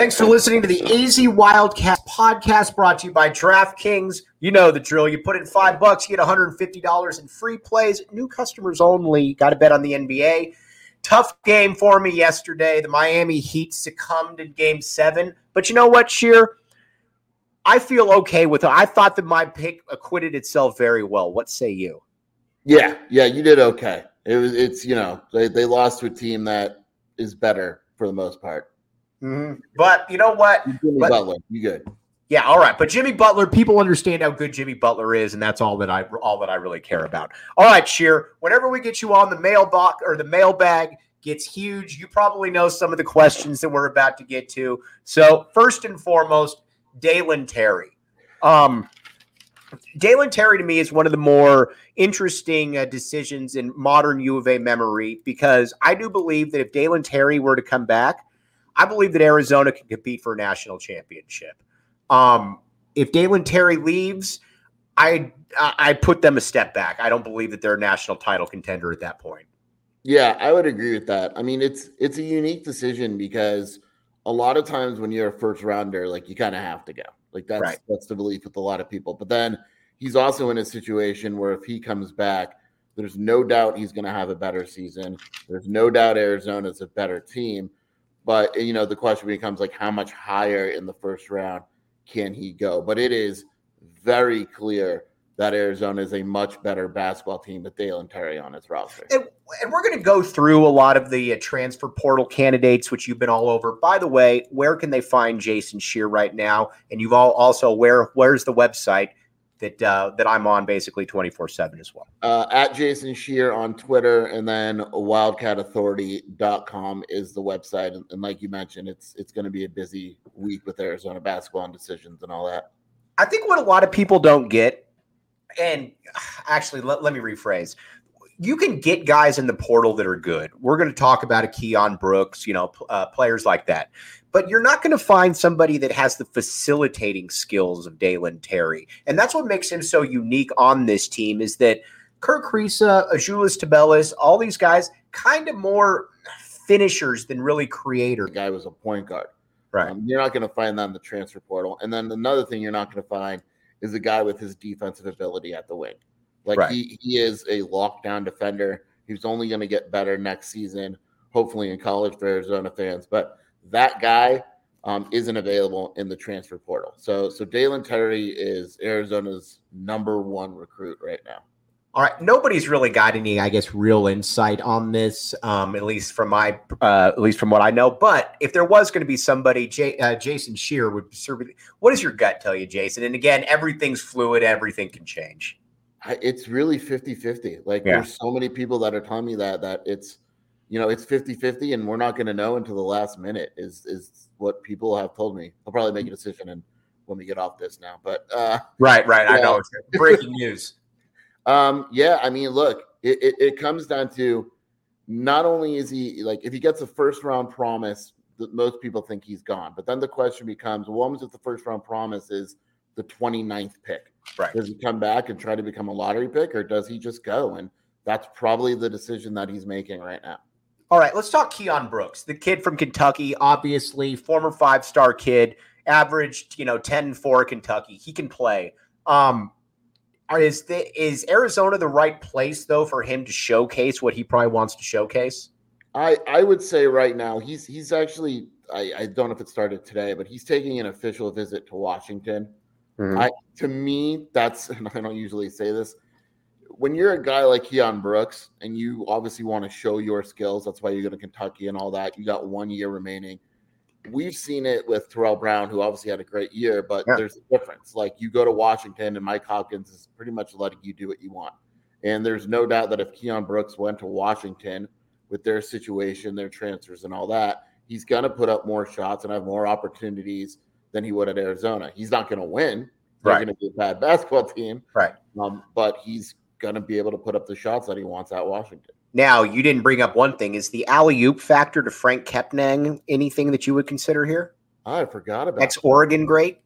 Thanks for listening to the AZ Wildcats podcast brought to you by DraftKings. You know the drill. You put in five bucks, you get $150 in free plays. New customers only. Got to bet on the NBA. Tough game for me yesterday. The Miami Heat succumbed in game seven. But you know what, Scheer? I feel okay with it. I thought that my pick acquitted itself very well. What say you? Yeah, yeah, you did okay. It was it's you know, they, they lost to a team that is better for the most part. Mm-hmm. But you know what? Jimmy but, Butler, you good? Yeah, all right. But Jimmy Butler, people understand how good Jimmy Butler is, and that's all that I all that I really care about. All right, Scheer. Whenever we get you on the mailbox or the mailbag gets huge, you probably know some of the questions that we're about to get to. So first and foremost, Dalen Terry. Um, Dalen Terry to me is one of the more interesting uh, decisions in modern U of A memory because I do believe that if Dalen Terry were to come back, I believe that Arizona can compete for a national championship. Um, if Dalen Terry leaves, I I put them a step back. I don't believe that they're a national title contender at that point. Yeah, I would agree with that. I mean, it's it's a unique decision because a lot of times when you're a first rounder, like you kind of have to go. Like that's right. that's the belief with a lot of people. But then he's also in a situation where if he comes back, there's no doubt he's going to have a better season. There's no doubt Arizona's a better team. But you know, the question becomes like, how much higher in the first round can he go? But it is very clear that Arizona is a much better basketball team with Dalen Terry on its roster. And, and we're going to go through a lot of the uh, transfer portal candidates, which you've been all over. By the way, where can they find Jason Scheer right now? And you've all also where where's the website? That uh, that I'm on basically 24 seven as well. Uh, at Jason Scheer on Twitter, and then WildcatAuthority.com is the website. And, and like you mentioned, it's it's going to be a busy week with Arizona basketball and decisions and all that. I think what a lot of people don't get, and actually let, let me rephrase. You can get guys in the portal that are good. We're going to talk about a Keion Brooks, you know, uh, players like that but you're not going to find somebody that has the facilitating skills of Dalen Terry. And that's what makes him so unique on this team is that Kerr Kriisa, Azuolas Tubelis, all these guys kind of more finishers than really creators. The guy was a point guard. Right. Um, you're not going to find that in the transfer portal. And then another thing you're not going to find is a guy with his defensive ability at the wing. Like right. he, he is a lockdown defender. He's only going to get better next season, hopefully in college for Arizona fans. But that guy um, isn't available in the transfer portal. So so Dalen Terry is Arizona's number one recruit right now. All right, nobody's really got any, I guess, real insight on this, um, at least from my, uh, at least from what I know. But if there was going to be somebody, J- uh, Jason Scheer would serve. What does your gut tell you, Jason? And again, everything's fluid; everything can change. It's really 50-50. Like yeah. there's so many people that are telling me that that it's, you know, it's 50-50 and we're not going to know until the last minute. Is is what people have told me. I'll probably make a decision and when we get off this now. But uh, right, right, I know. Breaking news. Um, yeah, I mean, look, it, it, it, comes down to not only is he like if he gets a first round promise, that most people think he's gone. But then the question becomes, well, what if the first round promise is the 29th pick? Right. Does he come back and try to become a lottery pick, or does he just go? And that's probably the decision that he's making right now. All right, let's talk Keion Brooks, the kid from Kentucky, obviously former five star kid, averaged you know 10 4 Kentucky. He can play. Um, is the, is Arizona the right place though for him to showcase what he probably wants to showcase? I I would say right now he's he's actually I, I don't know if it started today, but he's taking an official visit to Washington. Mm-hmm. I to me that's and I don't usually say this. When you're a guy like Keion Brooks and you obviously want to show your skills, that's why you go to Kentucky and all that. You got one year remaining we've seen it with Terrell Brown, who obviously had a great year, but yeah. there's a difference. Like you go to Washington and Mike Hopkins is pretty much letting you do what you want. And there's no doubt that if Keion Brooks went to Washington with their situation, their transfers, and all that, he's going to put up more shots and have more opportunities than he would at Arizona. He's not going to win. They're right. going to be a bad basketball team. Right. Um, but he's going to be able to put up the shots that he wants at Washington. Now, you didn't bring up one thing. Is the alley oop factor to Franck Kepnang anything that you would consider here? I forgot about ex Oregon great.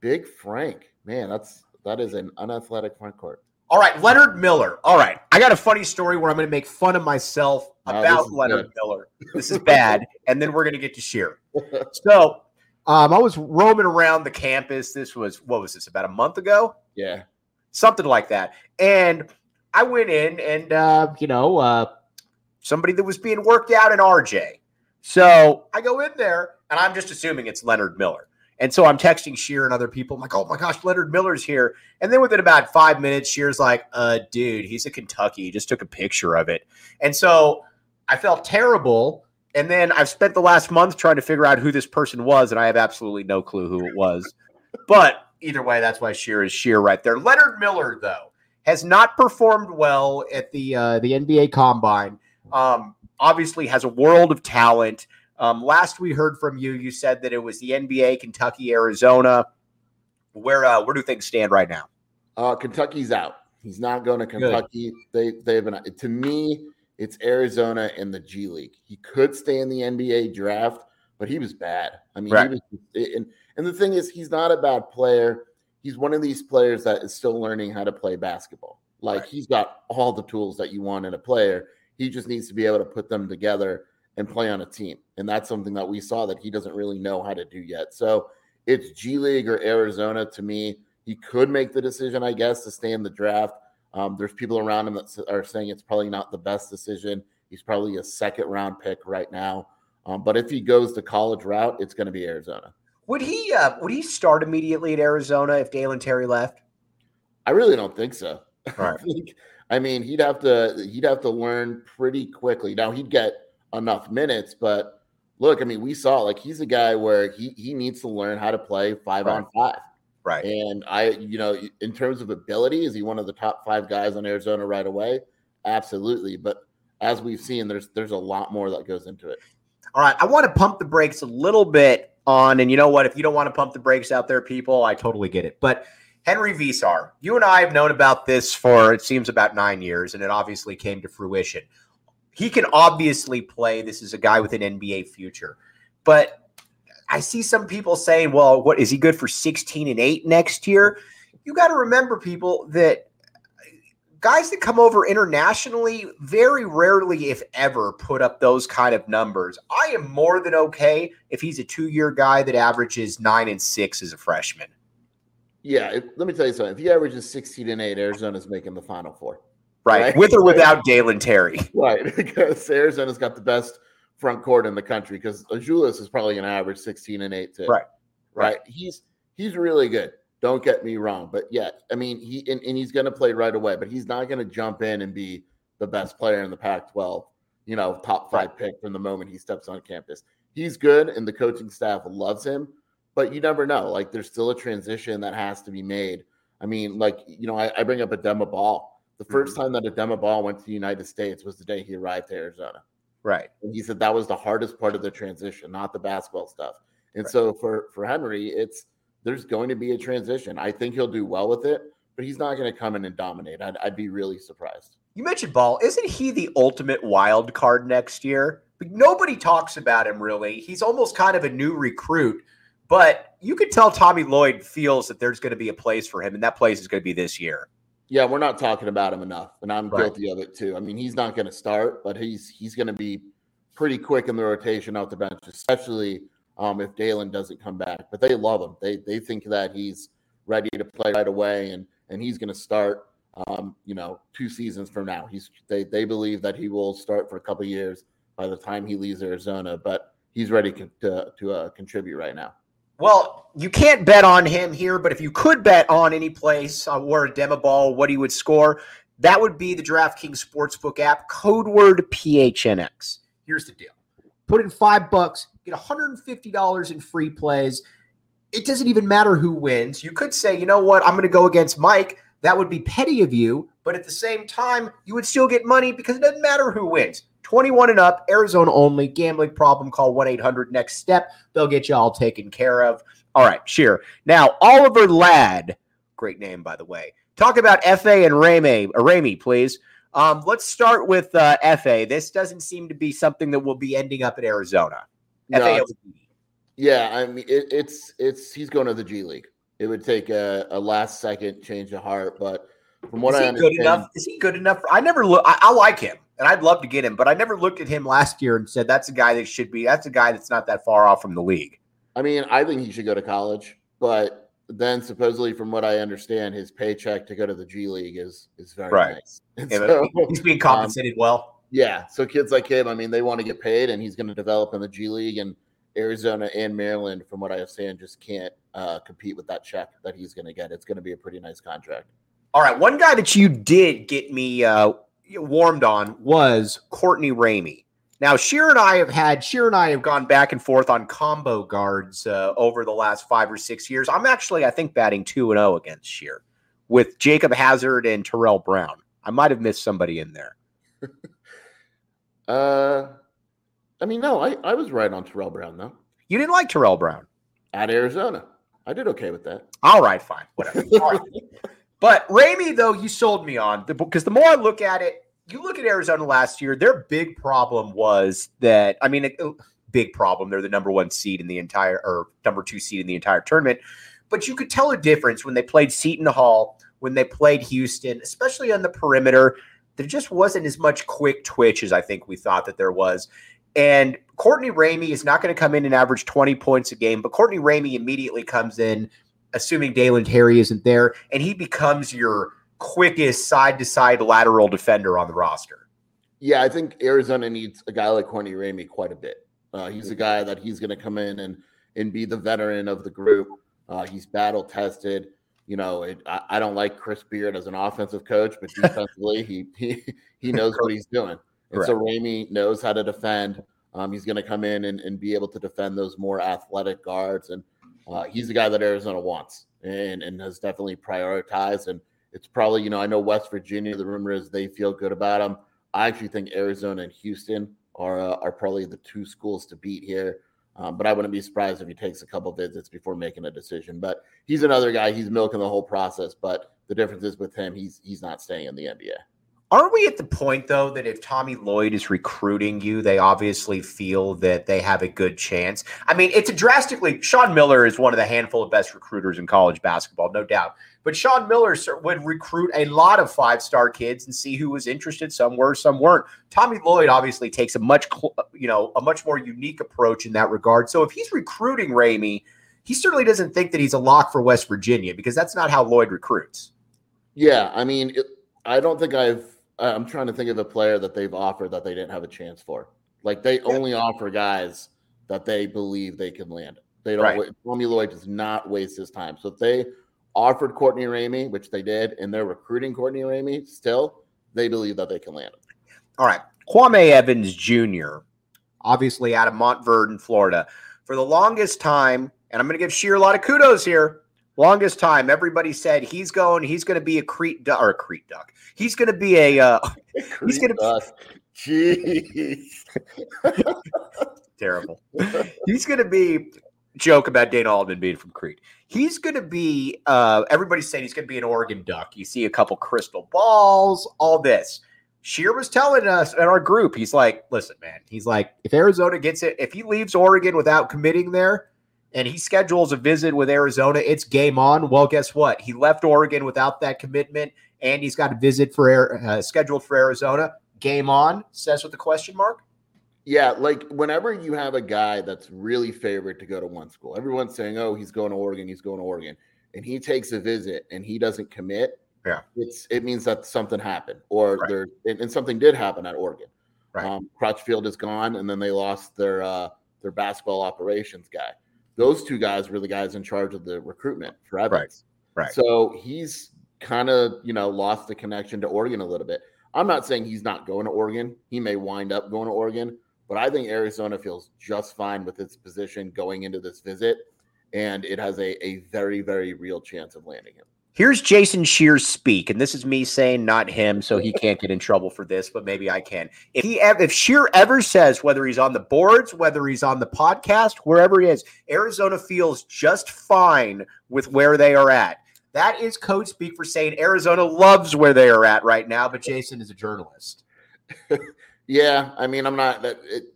Big Frank. Man, that's that is an unathletic front court. All right, Leonard Miller. All right, I got a funny story where I'm going to make fun of myself about Leonard good. Miller. This is bad, and then we're going to get to Scheer. So, um, I was roaming around the campus. This was what was this about a month ago? Yeah, something like that, and I went in and uh, you know uh, somebody that was being worked out in RJ. So I go in there and I'm just assuming it's Leonard Miller. And so I'm texting Scheer and other people. I'm like, oh my gosh, Leonard Miller's here. And then within about five minutes, Scheer's like, uh, dude, he's a Kentucky. He just took a picture of it. And so I felt terrible. And then I've spent the last month trying to figure out who this person was, and I have absolutely no clue who it was. but either way, that's why Scheer is Scheer right there. Leonard Miller, though, has not performed well at the uh, the NBA Combine. Um, obviously, has a world of talent. Um, last we heard from you, you said that it was the NBA, Kentucky, Arizona. Where uh, where do things stand right now? Uh, Kentucky's out. He's not going to Kentucky. Good. They they've been to me. It's Arizona and the G League. He could stay in the NBA draft, but he was bad. I mean, right. he was, and and the thing is, he's not a bad player he's one of these players that is still learning how to play basketball. Like right. he's got all the tools that you want in a player. He just needs to be able to put them together and play on a team. And that's something that we saw that he doesn't really know how to do yet. So it's G League or Arizona to me. He could make the decision, I guess, to stay in the draft. Um, there's people around him that are saying it's probably not the best decision. He's probably a second round pick right now. Um, but if he goes the college route, it's going to be Arizona. Would he uh, would he start immediately at Arizona if Dalen Terry left? I really don't think so. Right. I, think, I mean, he'd have to he'd have to learn pretty quickly. Now he'd get enough minutes, but look, I mean, we saw like he's a guy where he he needs to learn how to play five right. on five. Right. And I, you know, in terms of ability, is he one of the top five guys on Arizona right away? Absolutely. But as we've seen, there's there's a lot more that goes into it. All right. I want to pump the brakes a little bit on. And you know what? If you don't want to pump the brakes out there, people, I totally get it. But Henry Veesaar, you and I have known about this for it seems about nine years, and it obviously came to fruition. He can obviously play. This is a guy with an NBA future, but I see some people saying, "Well, what is he good for 16 and 8 next year?" You got to remember, people, that guys that come over internationally very rarely, if ever, put up those kind of numbers. I am more than okay if he's a two year guy that averages nine and six as a freshman. Yeah, if, let me tell you something. If he averages 16 and 8, Arizona's making the final four. Right. right? With or without Dalen Terry. Right. Because Arizona's got the best front court in the country because Azuolas is probably an average 16 and 8 too. Right. Right. He's he's really good. Don't get me wrong, but yeah, I mean, he and, and he's going to play right away, but he's not going to jump in and be the best player in the Pac-12. You know, top five right. pick from the moment he steps on campus. He's good, and the coaching staff loves him, but you never know. Like, there's still a transition that has to be made. I mean, like you know, I, I bring up Adama Bal. The 1st mm-hmm. time that Adama Bal went to the United States was the day he arrived to Arizona. Right. And he said that was the hardest part of the transition, not the basketball stuff. And right. so for for Henry, it's there's going to be a transition. I think he'll do well with it, but he's not going to come in and dominate. I'd, I'd be really surprised. You mentioned Bal. Isn't he the ultimate wild card next year? But nobody talks about him really. He's almost kind of a new recruit, but you could tell Tommy Lloyd feels that there's going to be a place for him, and that place is going to be this year. Yeah, we're not talking about him enough, and I'm right. guilty of it too. I mean, he's not going to start, but he's he's going to be pretty quick in the rotation off the bench, especially um, if Dalen doesn't come back. But they love him. They they think that he's ready to play right away, and and he's going to start. Um, you know, two seasons from now, he's they they believe that he will start for a couple years by the time he leaves Arizona, but he's ready to to uh, contribute right now. Well, you can't bet on him here, but if you could bet on any place uh, where Adama Bal, what he would score, that would be the DraftKings Sportsbook app, code word PHNX. Here's the deal put in five bucks, get $150 in free plays. It doesn't even matter who wins. You could say, you know what, I'm going to go against Mike. That would be petty of you, but at the same time, you would still get money because it doesn't matter who wins. 21 and up, Arizona only. Gambling problem, call 1 800 next step. They'll get you all taken care of. All right, sure. Now, Oliver Ladd, great name, by the way. Talk about Efe and Rame, uh, Ramey, please. Um, let's start with uh, Efe. This doesn't seem to be something that will be ending up at Arizona. No, yeah, I mean it, it's it's he's going to the G League. It would take a, a last second change of heart, but from what is I understand, good enough? Is he good enough? I never look. I, I, like him, and I'd love to get him, but I never looked at him last year and said that's a guy that should be. That's a guy that's not that far off from the league. I mean, I think he should go to college, but then supposedly, from what I understand, his paycheck to go to the G League is is very right. nice. Yeah, so, he's being compensated um, well. Yeah, so kids like him, I mean, they want to get paid, and he's going to develop in the G League. And Arizona and Maryland, from what I understand, just can't uh, compete with that check that he's going to get. It's going to be a pretty nice contract. All right, one guy that you did get me uh, warmed on was Courtney Ramey. Now, Scheer and I have had Scheer and I have gone back and forth on combo guards uh, over the last five or six years. I'm actually, I think, batting two and zero oh against Scheer with Jacob Hazard and Terrell Brown. I might have missed somebody in there. uh, I mean, no, I, I was right on Terrell Brown though. You didn't like Terrell Brown at Arizona. I did okay with that. All right, fine, whatever. But Ramey, though, you sold me on because the more I look at it, you look at Arizona last year, their big problem was that, I mean, a, oh, big problem. They're the number one seed in the entire, or number two seed in the entire tournament. But you could tell a difference when they played Seton Hall, when they played Houston, especially on the perimeter. There just wasn't as much quick twitch as I think we thought that there was. And Courtney Ramey is not going to come in and average 20 points a game, but Courtney Ramey immediately comes in, assuming Dalen Terry isn't there, and he becomes your quickest side to side lateral defender on the roster. Yeah, I think Arizona needs a guy like Courtney Ramey quite a bit. Uh, he's a guy that he's going to come in and and be the veteran of the group. Uh, he's battle tested. You know, it, I, I, don't like Chris Beard as an offensive coach, but defensively, he he he knows what he's doing. And Correct. so Ramey knows how to defend. Um, he's going to come in and, and be able to defend those more athletic guards, and uh, he's the guy that Arizona wants and and has definitely prioritized and it's probably, you know, I know West Virginia, the rumor is they feel good about him. I actually think Arizona and Houston are uh, are probably the two schools to beat here. Um, but I wouldn't be surprised if he takes a couple visits before making a decision. But he's another guy. He's milking the whole process. But the difference is with him, he's he's not staying in the NBA. Aren't we at the point though that if Tommy Lloyd is recruiting you, they obviously feel that they have a good chance? I mean, it's a drastically. Sean Miller is one of the handful of best recruiters in college basketball, no doubt. But Sean Miller would recruit a lot of five star kids and see who was interested. Some were, some weren't. Tommy Lloyd obviously takes a much, you know, a much more unique approach in that regard. So if he's recruiting Ramey, he certainly doesn't think that he's a lock for West Virginia because that's not how Lloyd recruits. Yeah, I mean, it, I don't think I've. I'm trying to think of a player that they've offered that they didn't have a chance for. Like they yeah. only offer guys that they believe they can land. They don't. Right. Tommy Lloyd does not waste his time. So if they offered Courtney Ramey, which they did, and they're recruiting Courtney Ramey still, they believe that they can land him. All right. Kwame Evans Jr., obviously out of Montverde, in Florida. For the longest time, and I'm going to give Scheer a lot of kudos here. Longest time, everybody said he's going. He's going to be a Crete duck or a Crete duck. He's going to be a. Uh, he's going to. Jeez. Terrible. He's going to be joke about Dana Altman being from Crete. He's going to be. Uh, everybody's saying he's going to be an Oregon Duck. You see a couple crystal balls, all this. Scheer was telling us in our group, he's like, listen, man, he's like, if Arizona gets it, if he leaves Oregon without committing there and he schedules a visit with Arizona, it's game on. Well, guess what? He left Oregon without that commitment and he's got a visit for uh, scheduled for Arizona. Game on, says with the question mark. Yeah, like whenever you have a guy that's really favored to go to one school, everyone's saying, "Oh, he's going to Oregon, he's going to Oregon," and he takes a visit and he doesn't commit yeah, it's it means that something happened, or right. there and, and, something did happen at Oregon. Right. Um, Crutchfield is gone, and then they lost their uh, their basketball operations guy. Those two guys were the guys in charge of the recruitment for Evans. Right. Right. So he's kind of you know lost the connection to Oregon a little bit. I'm not saying he's not going to Oregon. He may wind up going to Oregon, but I think Arizona feels just fine with its position going into this visit, and it has a, a very, very real chance of landing him. Here's Jason Scheer's speak, and this is me saying, not him, so he can't get in trouble for this, but maybe I can. If he if Scheer ever says whether he's on the boards, whether he's on the podcast, wherever he is, Arizona feels just fine with where they are at. That is code speak for saying Arizona loves where they are at right now, but Jason is a journalist. yeah, I mean, I'm not. It,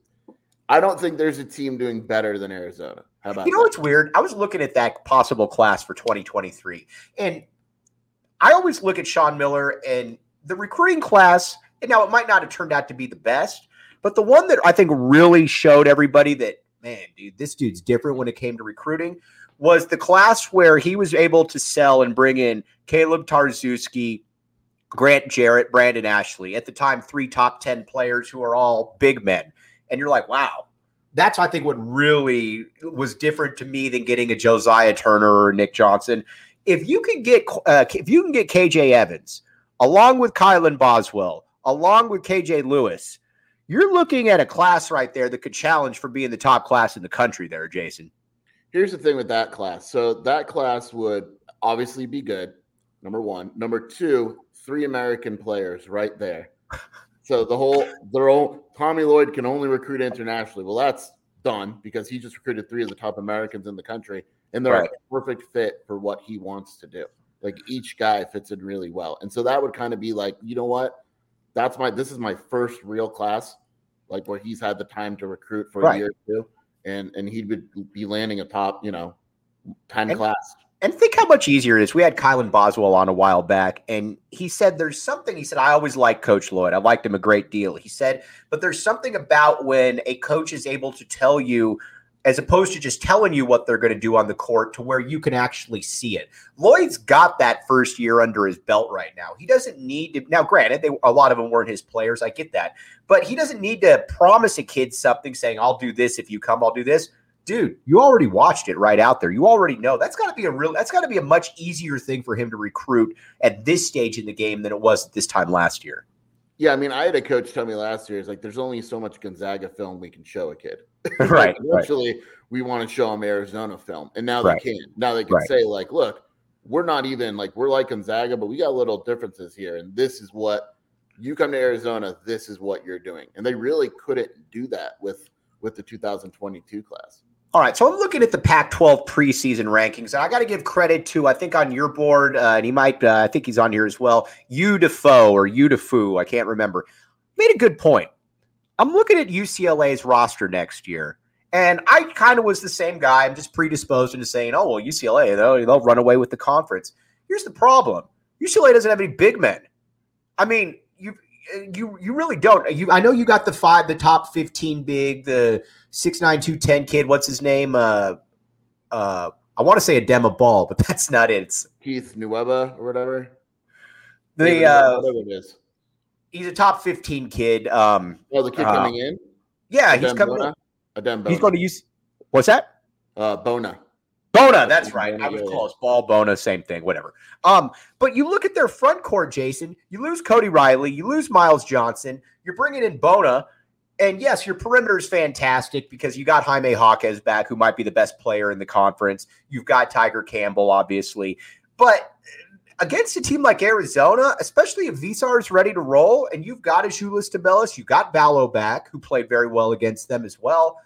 I don't think there's a team doing better than Arizona. How about you know that? what's weird? I was looking at that possible class for 2023, and I always look at Sean Miller and the recruiting class. And now it might not have turned out to be the best, but the one that I think really showed everybody that man, dude, this dude's different when it came to recruiting was the class where he was able to sell and bring in Caleb Tarczewski, Grant Jerrett, Brandon Ashley. At the time, three top 10 players who are all big men. And you're like, wow, that's I think what really was different to me than getting a Josiah Turner or Nick Johnson. If you can get uh, if you can get KJ Evans along with Kylan Boswell, along with KJ Lewis, you're looking at a class right there that could challenge for being the top class in the country. There, Jason. Here's the thing with that class. So that class would obviously be good. Number one. Number two, three American players right there. So the whole their own Tommy Lloyd can only recruit internationally. Well, that's done because he just recruited three of the top Americans in the country, and they're right. a perfect fit for what he wants to do. Like each guy fits in really well, and so that would kind of be like, you know what? That's my this is my first real class, like where he's had the time to recruit for right. a year or two, and and he would be landing a top, you know, ten and, class. And think how much easier it is. We had Kylan Boswell on a while back, and he said there's something. He said, I always liked Coach Lloyd. I liked him a great deal. He said, but there's something about when a coach is able to tell you, as opposed to just telling you what they're going to do on the court, to where you can actually see it. Lloyd's got that first year under his belt right now. He doesn't need to. Now, granted, they, a lot of them weren't his players. I get that. But he doesn't need to promise a kid something saying, I'll do this if you come, I'll do this dude, you already watched it right out there. You already know that's got to be a real, that's got to be a much easier thing for him to recruit at this stage in the game than it was at this time last year. Yeah, I mean, I had a coach tell me last year, is like, there's only so much Gonzaga film we can show a kid. right. Eventually, right. we want to show them Arizona film, and now right. they can. Now they can right. say, like, look, we're not even like we're like Gonzaga, but we got little differences here, and this is what you come to Arizona. This is what you're doing, and they really couldn't do that with with the 2022 class. All right, so I'm looking at the Pac-12 preseason rankings, and I got to give credit to I think on your board, uh, and he might, uh, I think he's on here as well. U Defoe or U Defu, I can't remember. Made a good point. I'm looking at UCLA's roster next year, and I kind of was the same guy. I'm just predisposed into saying, oh well, UCLA they'll, they'll run away with the conference. Here's the problem: UCLA doesn't have any big men. I mean, you you you really don't. You I know you got the five, the top 15 big, the six nine two ten kid. What's his name? Uh, uh, I want to say Adama Ball, but that's not it. It's Keith Nwaba or whatever. The uh, whatever it is. He's a top fifteen kid. Um, oh, the kid uh, coming in. Yeah, Adem he's coming. Bona? in. Adem Bona. He's going to use. What's that? Uh, Bona. Bona, that's right. I was close. Ball, Bona, same thing, whatever. Um, but you look at their front court, Jason. You lose Cody Riley, you lose Myles Johnson. You're bringing in Bona, and yes, your perimeter is fantastic because you got Jaime Jaquez back, who might be the best player in the conference. You've got Tiger Campbell, obviously, but against a team like Arizona, especially if Veesaar is ready to roll, and you've got Azuolas Tubelis, you've got Ballo back, who played very well against them as well.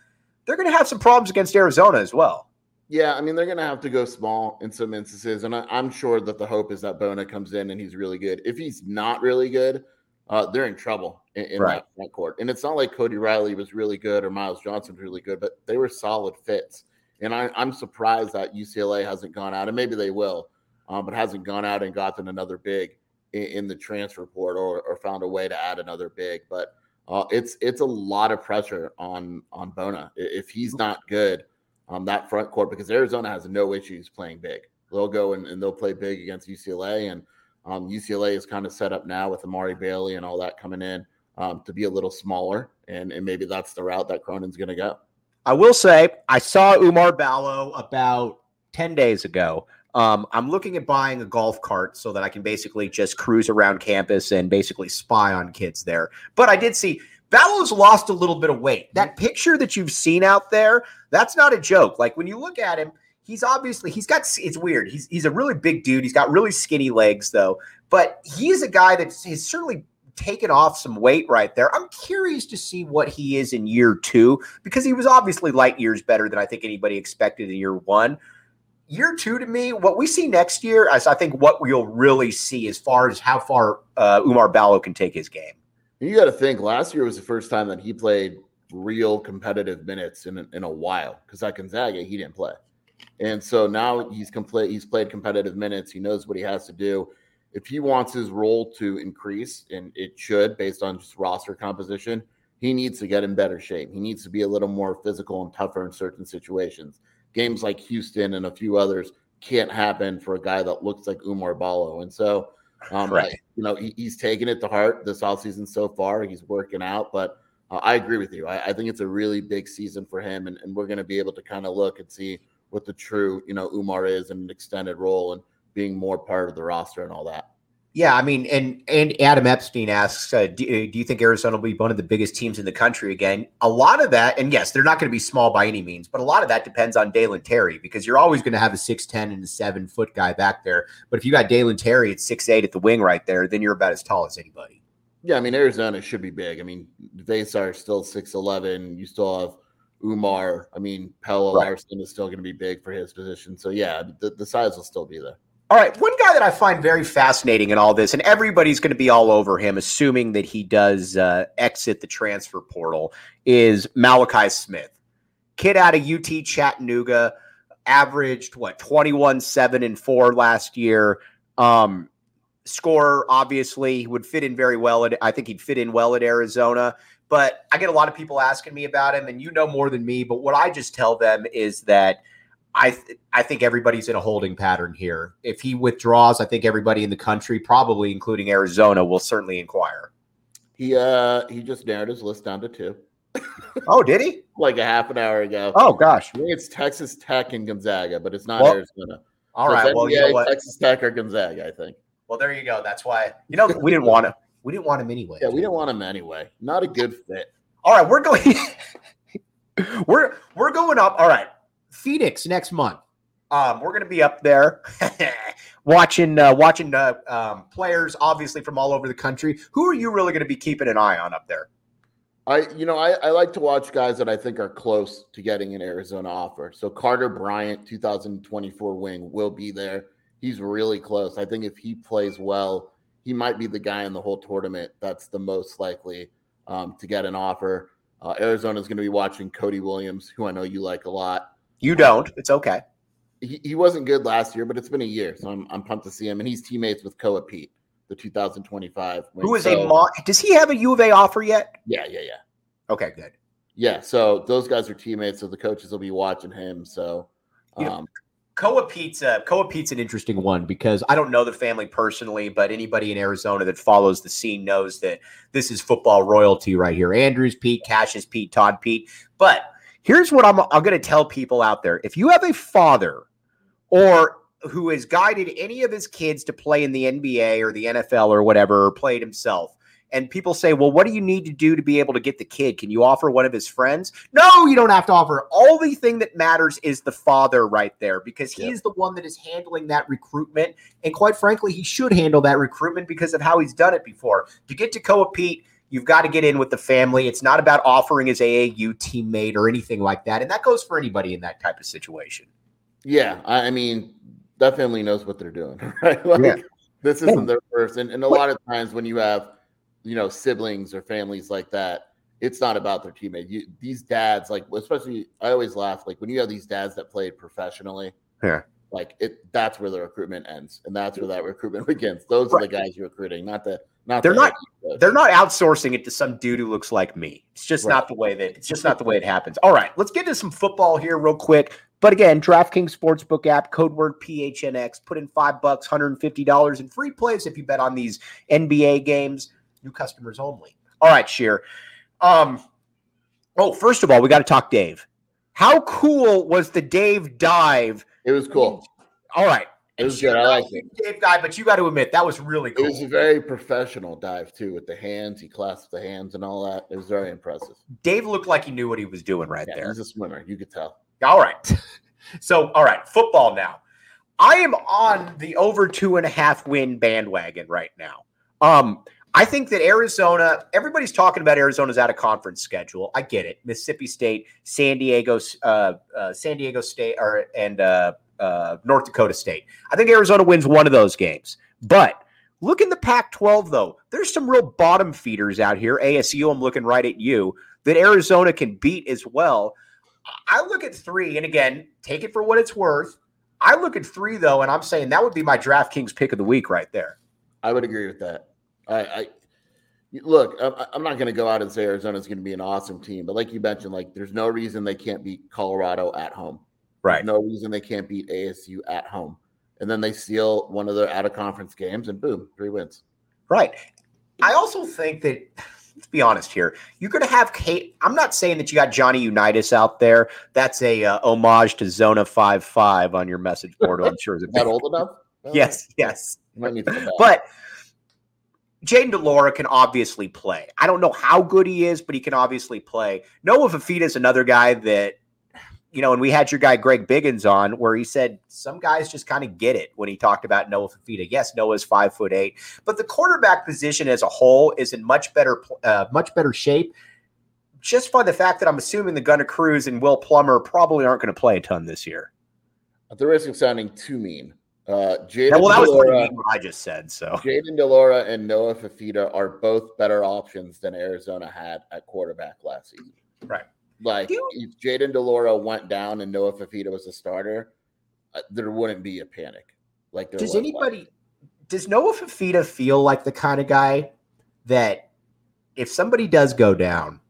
They're going to have some problems against Arizona as well. Yeah, I mean they're going to have to go small in some instances, and I, am sure that the hope is that Bona comes in and he's really good. If he's not really good, uh, they're in trouble in, in right. that front court. And it's not like Cody Riley was really good or Myles Johnson was really good, but they were solid fits. And I, am surprised that UCLA hasn't gone out, and maybe they will, um, but hasn't gone out and gotten another big in, in the transfer port or, or, found a way to add another big. But uh, it's it's a lot of pressure on on Bona if he's not good um, that front court because Arizona has no issues playing big. They'll go and, and they'll play big against UCLA, and um, UCLA is kind of set up now with Amari Bailey and all that coming in um, to be a little smaller, and, and maybe that's the route that Cronin's going to go. I will say I saw Oumar Ballo about ten days ago. Um, I'm looking at buying a golf cart so that I can basically just cruise around campus and basically spy on kids there. But I did see Ballo's lost a little bit of weight. That mm-hmm. picture that you've seen out there, that's not a joke. Like when you look at him, he's obviously he's got it's weird. He's he's a really big dude. He's got really skinny legs though, but he's a guy that has certainly taken off some weight right there. I'm curious to see what he is in year 2 because he was obviously light years better than I think anybody expected in year 1. Year 2 to me, what we see next year, I think what we'll really see as far as how far uh, Oumar Ballo can take his game. You got to think last year was the first time that he played real competitive minutes in, in a while because at Gonzaga he didn't play. And so now he's complete he's played competitive minutes. He knows what he has to do. If he wants his role to increase, and it should based on just roster composition, he needs to get in better shape. He needs to be a little more physical and tougher in certain situations. Games like Houston and a few others can't happen for a guy that looks like Oumar Ballo. And so um, right. you know, he, he's taken it to heart this offseason so far. He's working out, but uh, I agree with you. I, I, think it's a really big season for him, and, and we're going to be able to kind of look and see what the true, you know, Oumar is in an extended role and being more part of the roster and all that. Yeah, I mean, and and Adam Epstein asks, uh, do, uh, do, you think Arizona will be one of the biggest teams in the country again? A lot of that, and yes, they're not going to be small by any means, but a lot of that depends on Dalen Terry because you're always going to have a six ten and a seven foot guy back there. But if you got Dalen Terry at six eight at the wing right there, then you're about as tall as anybody. Yeah, I mean Arizona should be big. I mean they are still six eleven. You still have Oumar. I mean Pelle right. Larsson is still going to be big for his position. So yeah, the, the size will still be there. All right, one guy that I find very fascinating in all this, and everybody's going to be all over him, assuming that he does uh, exit the transfer portal, is Malachi Smith. Kid out of UT Chattanooga, averaged what 21, 7, and 4 last year. Um, scorer, obviously, would fit in very well. At, I think he'd fit in well at Arizona. But I get a lot of people asking me about him, and you know more than me. But what I just tell them is that – I th- I think everybody's in a holding pattern here. If he withdraws, I think everybody in the country, probably including Arizona, will certainly inquire. He uh he just narrowed his list down to two. oh, did he? like a half an hour ago. Oh gosh, it's Texas Tech and Gonzaga, but it's not well, Arizona. All so right, well, you know Texas Tech or Gonzaga, I think. Well, there you go. That's why you know we didn't want him. We didn't want him anyway. Yeah, we didn't want him anyway. Not a good fit. All right, we're going. we're we're going up. All right, Phoenix next month. Um, we're going to be up there watching uh, watching uh, um, players, obviously from all over the country. Who are you really going to be keeping an eye on up there? I, you know, I, I, like to watch guys that I think are close to getting an Arizona offer. So Carter Bryant, 2024 wing, will be there. He's really close. I think if he plays well, he might be the guy in the whole tournament that's the most likely um, to get an offer. Uh, Arizona is going to be watching Cody Williams, who I know you like a lot. You don't. It's okay. He, he wasn't good last year, but it's been a year, so I'm, I'm pumped to see him. And he's teammates with Koa Peat, the 2025. Who is so, a mo- does he have a U of A offer yet? Yeah, yeah, yeah. Okay, good. Yeah, so those guys are teammates, so the coaches will be watching him. So, um, you know, um, Koa Pizza, Koa Pizza, an interesting one because I don't know the family personally, but anybody in Arizona that follows the scene knows that this is football royalty right here. Andrus Peat, Cassius Peat, Todd Peat. But here's what I'm, I'm going to tell people out there. If you have a father or who has guided any of his kids to play in the NBA or the NFL or whatever, or played himself. And people say, well, what do you need to do to be able to get the kid? Can you offer one of his friends? No, you don't have to offer. All the thing that matters is the father right there because he's yep. the one that is handling that recruitment. And quite frankly, he should handle that recruitment because of how he's done it before. To get to Koa Peat, you've got to get in with the family. It's not about offering his AAU teammate or anything like that. And that goes for anybody in that type of situation. Yeah. I mean, that family knows what they're doing, right? Like, yeah. This isn't their first. And, and a lot of times when you have, you know, siblings or families like that, it's not about their teammate. You, these dads, like, especially, I always laugh, like, when you have these dads that played professionally, yeah, like it, that's where the recruitment ends, and that's where that recruitment begins. Those right. are the guys you're recruiting, not the, not they're the not, they're not outsourcing it to some dude who looks like me. It's just right. not the way that, it's just not the way it happens. All right, let's get to some football here real quick. But again, DraftKings Sportsbook app, code word PHNX, put in five bucks, $150 in free plays if you bet on these NBA games. New customers only. All right, Scheer. Um, oh, first of all, we got to talk Dave. How cool was the Dave dive? It was cool. All right. It was good. I like it. Dave dive, but you got to admit that was really cool. It was a very professional dive too, with the hands. He clasped the hands and all that. It was very impressive. Dave looked like he knew what he was doing right yeah, there. He's a swimmer. You could tell. All right. So, all right, football now. I am on the over two and a half win bandwagon right now. Um, I think that Arizona, everybody's talking about Arizona's out of conference schedule. I get it. Mississippi State, San Diego, uh, uh, San Diego State, or and uh, uh, North Dakota State. I think Arizona wins one of those games. But look in the Pac 12, though. There's some real bottom feeders out here. ASU, I'm looking right at you, that Arizona can beat as well. I look at three, and again, take it for what it's worth. I look at three though, and I'm saying that would be my DraftKings pick of the week right there. I would agree with that. I, I look, I'm not going to go out and say Arizona's going to be an awesome team, but like you mentioned, like there's no reason they can't beat Colorado at home. Right. There's no reason they can't beat ASU at home. And then they steal one of their out of conference games, and boom, three wins. Right. I also think that let's be honest here. You're going to have Kate. I'm not saying that you got Johnny Unitas out there. That's a uh, homage to Zona Five Five on your message board. I'm sure is that old enough. yes, yes. But Jayden de Laura can obviously play. I don't know how good he is, but he can obviously play. Noah Fifita is another guy that you know, and we had your guy Greg Biggins on where he said some guys just kind of get it when he talked about Noah Fifita. Yes, Noah's five foot eight, but the quarterback position as a whole is in much better, uh, much better shape. Just by the fact that I'm assuming the Gunner Cruz and Will Plummer probably aren't going to play a ton this year. At the risk of sounding too mean, uh, Jayden. well, that was mean what I just said. So Jayden de Laura and Noah Fifita are both better options than Arizona had at quarterback last season. Right. Like you, if Jayden de Laura went down and Noah Fifita was a starter, uh, there wouldn't be a panic. Like does anybody like. does Noah Fifita feel like the kind of guy that if somebody does go down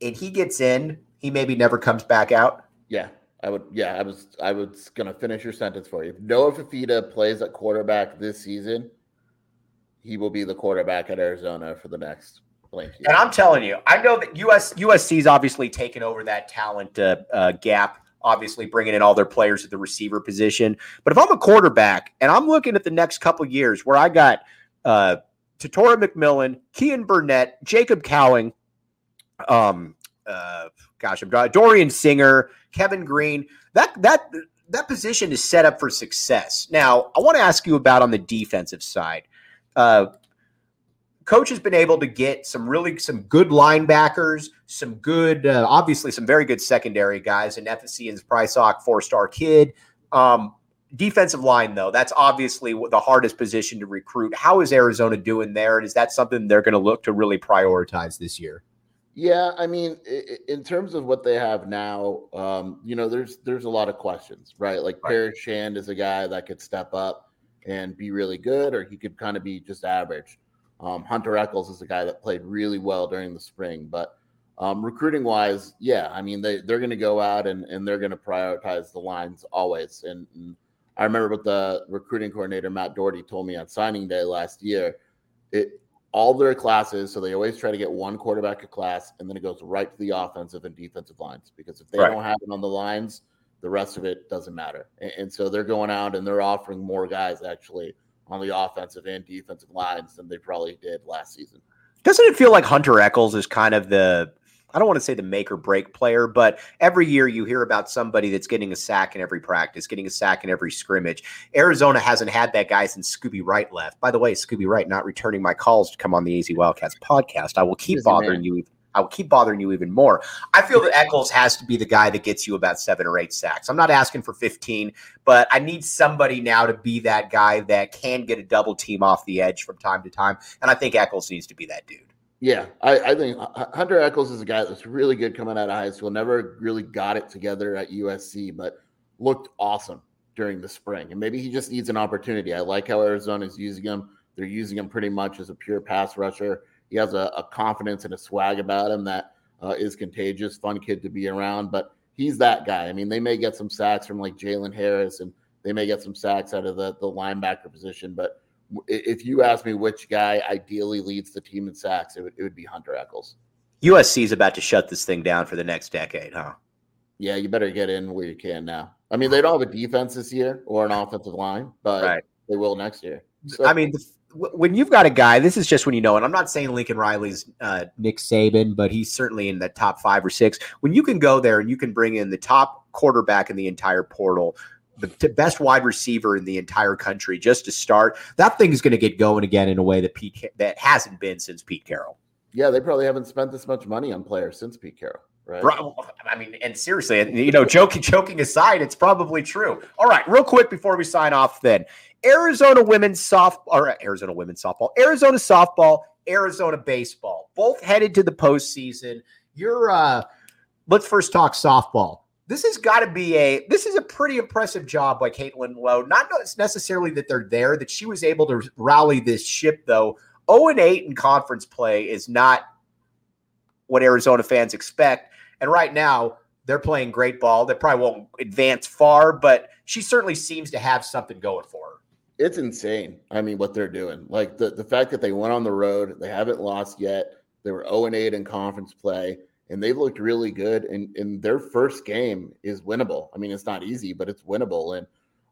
and he gets in, he maybe never comes back out? Yeah. I would, yeah, I was, I was gonna finish your sentence for you. If Noah Fifita plays at quarterback this season, he will be the quarterback at Arizona for the next and I'm telling you, I know that US USC's obviously taken over that talent uh, uh, gap. Obviously, bringing in all their players at the receiver position. But if I'm a quarterback and I'm looking at the next couple years, where I got uh, Tetairoa McMillan, Keyan Burnett, Jacob Cowing, um, uh, gosh, I'm Dorian Singer, Kevin Green. That that that position is set up for success. Now, I want to ask you about on the defensive side. Uh, coach has been able to get some really some good linebackers, some good, uh, obviously some very good secondary guys, and and Prysock, four star kid. Um, defensive line, though, that's obviously the hardest position to recruit. How is Arizona doing there, and is that something they're going to look to really prioritize this year? Yeah, I mean, in terms of what they have now, um, you know, there's there's a lot of questions, right? Like right. Paris Shand is a guy that could step up and be really good, or he could kind of be just average. Um, Hunter Echols is a guy that played really well during the spring, but um, recruiting wise, yeah, I mean they they're going to go out and and they're going to prioritize the lines always. And, and, I remember what the recruiting coordinator Matt Doherty told me on signing day last year. It all their classes, so they always try to get one quarterback a class, and then it goes right to the offensive and defensive lines because if they right. don't have it on the lines, The rest of it doesn't matter. And, and so they're going out and they're offering more guys actually on the offensive and defensive lines than they probably did last season. Doesn't it feel like Hunter Echols is kind of the I don't want to say the make or break player, but every year you hear about somebody that's getting a sack in every practice, getting a sack in every scrimmage. Arizona hasn't had that guy since Scooby Wright left. By the way, Scooby Wright not returning my calls to come on the AZ Wildcats podcast. I will keep bothering you. I will keep bothering you even more. I feel that Echols has to be the guy that gets you about seven or eight sacks. I'm not asking for 15, but I need somebody now to be that guy that can get a double team off the edge from time to time. And I think Echols needs to be that dude. Yeah, I, I, think Hunter Echols is a guy that's really good coming out of high school. Never really got it together at USC, but looked awesome during the spring. And maybe he just needs an opportunity. I like how Arizona is using him. They're using him pretty much as a pure pass rusher. He has a, a confidence and a swag about him that uh, is contagious. Fun kid to be around, but he's that guy. I mean, they may get some sacks from like Jalen Harris, and they may get some sacks out of the the linebacker position, but if you ask me which guy ideally leads the team in sacks, it would, it would be Hunter Echols. USC is about to shut this thing down for the next decade, huh? Yeah, you better get in where you can now. I mean, they don't have a defense this year or an offensive line, but right. they will next year. So. I mean, when you've got a guy, this is just when you know, and I'm not saying Lincoln Riley's uh, Nick Saban, but he's certainly in the top five or six. When you can go there and you can bring in the top quarterback in the entire portal, the best wide receiver in the entire country just to start. That thing is going to get going again in a way that Pete that hasn't been since Pete Carroll. Yeah, they probably haven't spent this much money on players since Pete Carroll. Right. I mean, and seriously, you know, joking, joking aside, it's probably true. All right, real quick before we sign off, then Arizona women's softball, or Arizona women's softball, Arizona softball, Arizona baseball, both headed to the postseason. You're, uh, let's first talk softball this has got to be a this is a pretty impressive job by Caitlin Lowe. Not necessarily that they're there, that she was able to rally this ship though. 0 and 8 in conference play is not what Arizona fans expect. And right now, they're playing great ball. They probably won't advance far, but she certainly seems to have something going for her. It's insane. I mean, what they're doing. Like the, the fact that they went on the road, they haven't lost yet. They were 0 and 8 in conference play and they've looked really good. And, and their first game is winnable. I mean, it's not easy, but it's winnable. And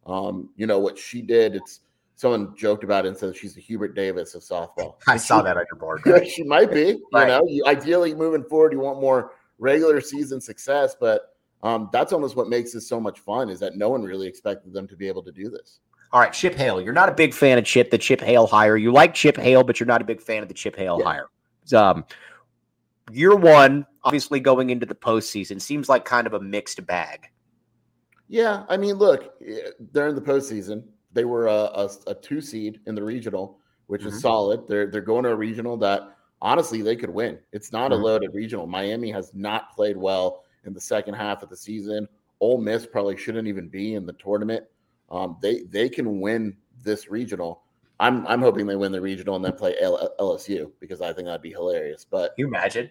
um, you know what she did? It's someone joked about it and said she's the Hubert Davis of softball. I saw that on your board. Right? she might be. Right. You know, you, ideally moving forward, you want more regular season success, but um, that's almost what makes this so much fun is that no one really expected them to be able to do this. All right, Chip Hale. You're not a big fan of Chip, the Chip Hale hire. You like Chip Hale, but you're not a big fan of the Chip Hale yeah. hire. Um, year one, obviously going into the postseason, seems like kind of a mixed bag. Yeah, I mean, look, eh, they're in the postseason. They were a, a, a two seed in the regional, which mm-hmm. is solid. They're they're going to a regional that honestly they could win. It's not mm-hmm. a loaded regional. Miami has not played well in the second half of the season. Ole Miss probably shouldn't even be in the tournament. Um, they they can win this regional. I'm I'm hoping they win the regional and then play L- LSU because I think that'd be hilarious. But you imagine?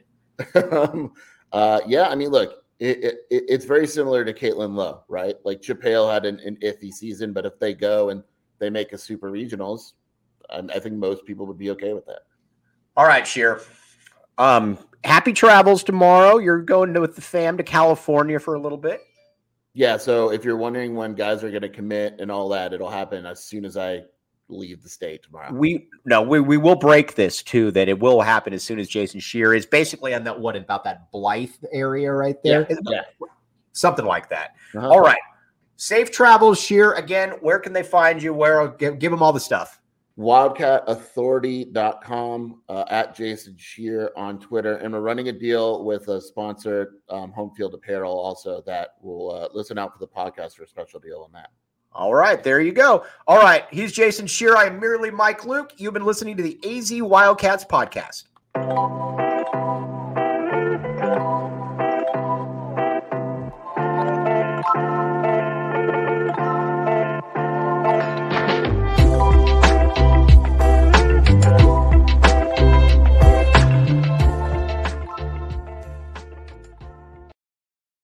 um, uh, yeah, I mean, look, it, it, it's very similar to Caitlin Lowe, right? Like Chip Hale had an, an, iffy season, but if they go and they make a super regionals, I, I think most people would be okay with that. All right, Scheer. Um, happy travels tomorrow. You're going to, with the fam to California for a little bit. Yeah. So if you're wondering when guys are going to commit and all that, it'll happen as soon as I leave the state tomorrow. We no, we, we will break this too. That it will happen as soon as Jason Scheer is basically on that what about that Blythe area right there, yeah, yeah. something like that. Uh-huh. All right, safe travels, Scheer. Again, where can they find you? Where give, give them all the stuff. WildcatAuthority.com uh, at Jason Scheer on Twitter, and we're running a deal with a sponsor, um, Home Field Apparel, also that will uh, listen out for the podcast for a special deal on that. All right, there you go. All right, he's Jason Scheer. I am merely Mike Luke. You've been listening to the AZ Wildcats podcast.